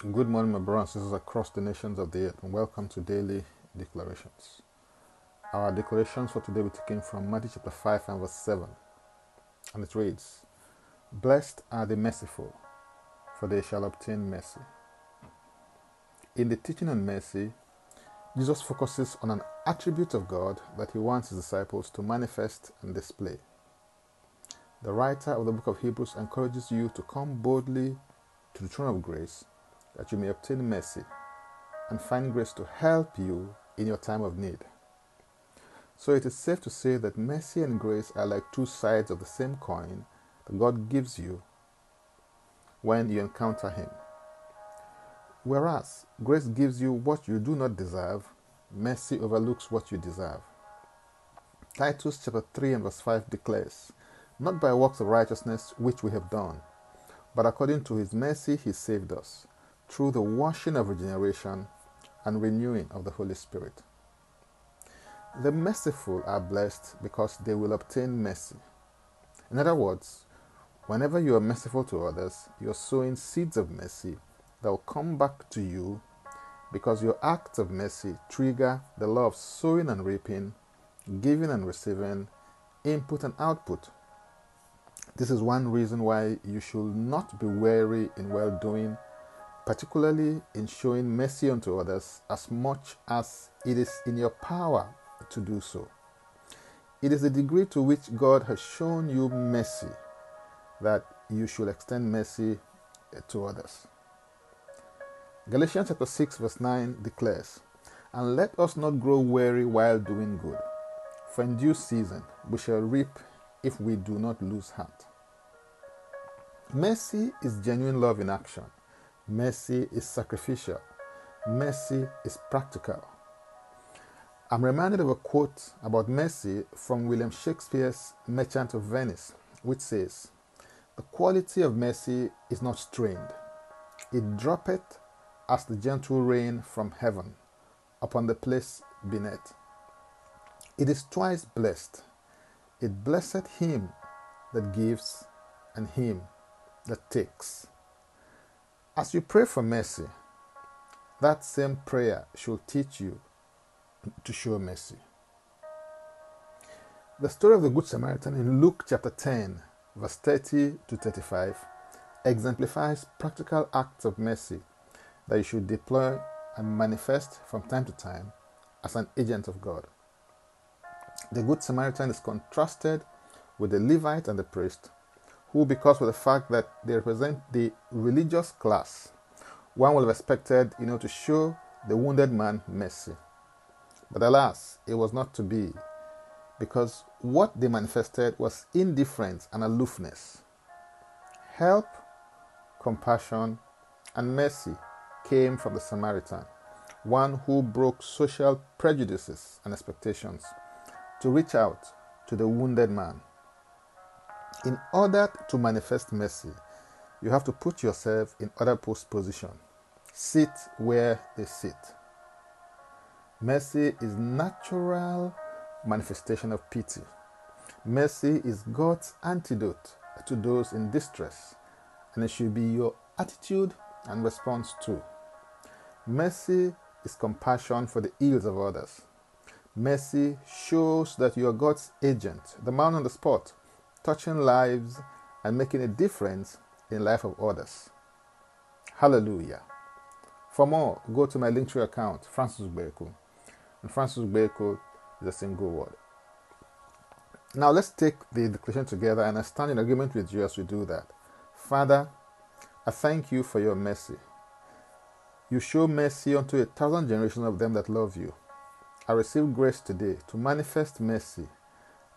Good morning, my brothers This is across the nations of the earth, and welcome to Daily Declarations. Our declarations for today be taken from Matthew chapter 5 and verse 7, and it reads Blessed are the merciful, for they shall obtain mercy. In the teaching on mercy, Jesus focuses on an attribute of God that he wants his disciples to manifest and display. The writer of the book of Hebrews encourages you to come boldly to the throne of grace that you may obtain mercy and find grace to help you in your time of need. So it is safe to say that mercy and grace are like two sides of the same coin that God gives you when you encounter Him. Whereas grace gives you what you do not deserve, mercy overlooks what you deserve. Titus chapter 3 and verse 5 declares, Not by works of righteousness which we have done, but according to his mercy he saved us, through the washing of regeneration and renewing of the Holy Spirit. The merciful are blessed because they will obtain mercy. In other words, whenever you are merciful to others, you are sowing seeds of mercy that will come back to you because your acts of mercy trigger the law of sowing and reaping, giving and receiving, input and output. This is one reason why you should not be weary in well doing, particularly in showing mercy unto others as much as it is in your power to do so. It is the degree to which God has shown you mercy that you should extend mercy eh, to others. Galatians chapter 6 verse 9 declares, And let us not grow weary while doing good, for in due season we shall reap if we do not lose heart. Mercy is genuine love in action. Mercy is sacrificial. Mercy is practical. I'm reminded of a quote about mercy from William Shakespeare's Merchant of Venice, which says, The quality of mercy is not strained. It droppeth as the gentle rain from heaven upon the place beneath. It is twice blessed. It blesseth him that gives and him that takes. As you pray for mercy, that same prayer should teach you to show mercy. The story of the Good Samaritan in Luke chapter 10, verse 30 to 35, exemplifies practical acts of mercy that you should deploy and manifest from time to time as an agent of God. The Good Samaritan is contrasted with the Levite and the priest, who, because of the fact that they represent the religious class, one would have expected, you know, to show the wounded man mercy. But alas, it was not to be, because what they manifested was indifference and aloofness. Help, compassion, and mercy came from the Samaritan, one who broke social prejudices and expectations to reach out to the wounded man. In order to manifest mercy, you have to put yourself in other people's position. Sit where they sit. Mercy is natural manifestation of pity. Mercy is God's antidote to those in distress, and it should be your attitude and response too. Mercy is compassion for the ills of others. Mercy shows that you are God's agent, the man on the spot, touching lives and making a difference in life of others. Hallelujah. For more, go to my Linktree account, Francis Beku. And Francis Beku is a single word. Now let's take the declaration together and I stand in agreement with you as we do that. Father, I thank you for your mercy. You show mercy unto a thousand generations of them that love you. I receive grace today to manifest mercy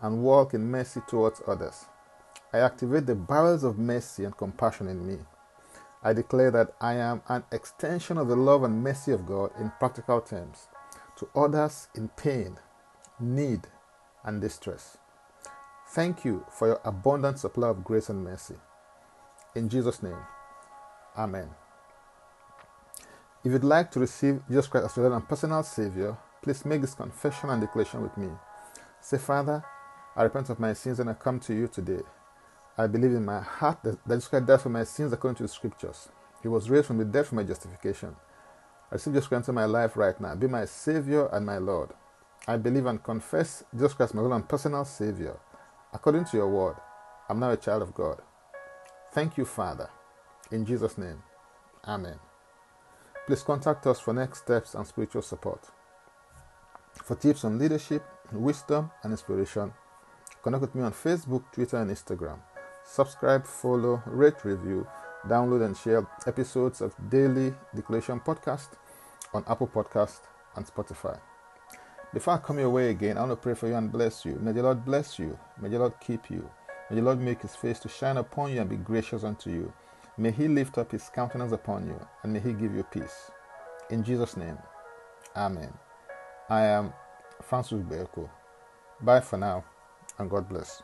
and walk in mercy towards others. I activate the barrels of mercy and compassion in me. I declare that I am an extension of the love and mercy of God in practical terms to others in pain, need, and distress. Thank you for your abundant supply of grace and mercy. In Jesus' name, Amen. If you'd like to receive Jesus Christ as your personal Savior, please make this confession and declaration with me. Say, Father, I repent of my sins and I come to you today. I believe in my heart that Jesus Christ died for my sins according to the scriptures. He was raised from the dead for my justification. I receive Jesus Christ into my life right now. Be my Savior and my Lord. I believe and confess Jesus Christ, my Lord and personal Savior. According to your word, I'm now a child of God. Thank you, Father. In Jesus' name, Amen. Please contact us for next steps and spiritual support. For tips on leadership, wisdom, and inspiration, connect with me on Facebook, Twitter, and Instagram. Subscribe, follow, rate, review, download, and share episodes of Daily Declaration Podcast on Apple Podcast and Spotify. Before I come your way again, I want to pray for you and bless you. May the Lord bless you. May the Lord keep you. May the Lord make his face to shine upon you and be gracious unto you. May he lift up his countenance upon you and may he give you peace. In Jesus' name, Amen. I am Francis Beko. Bye for now and God bless.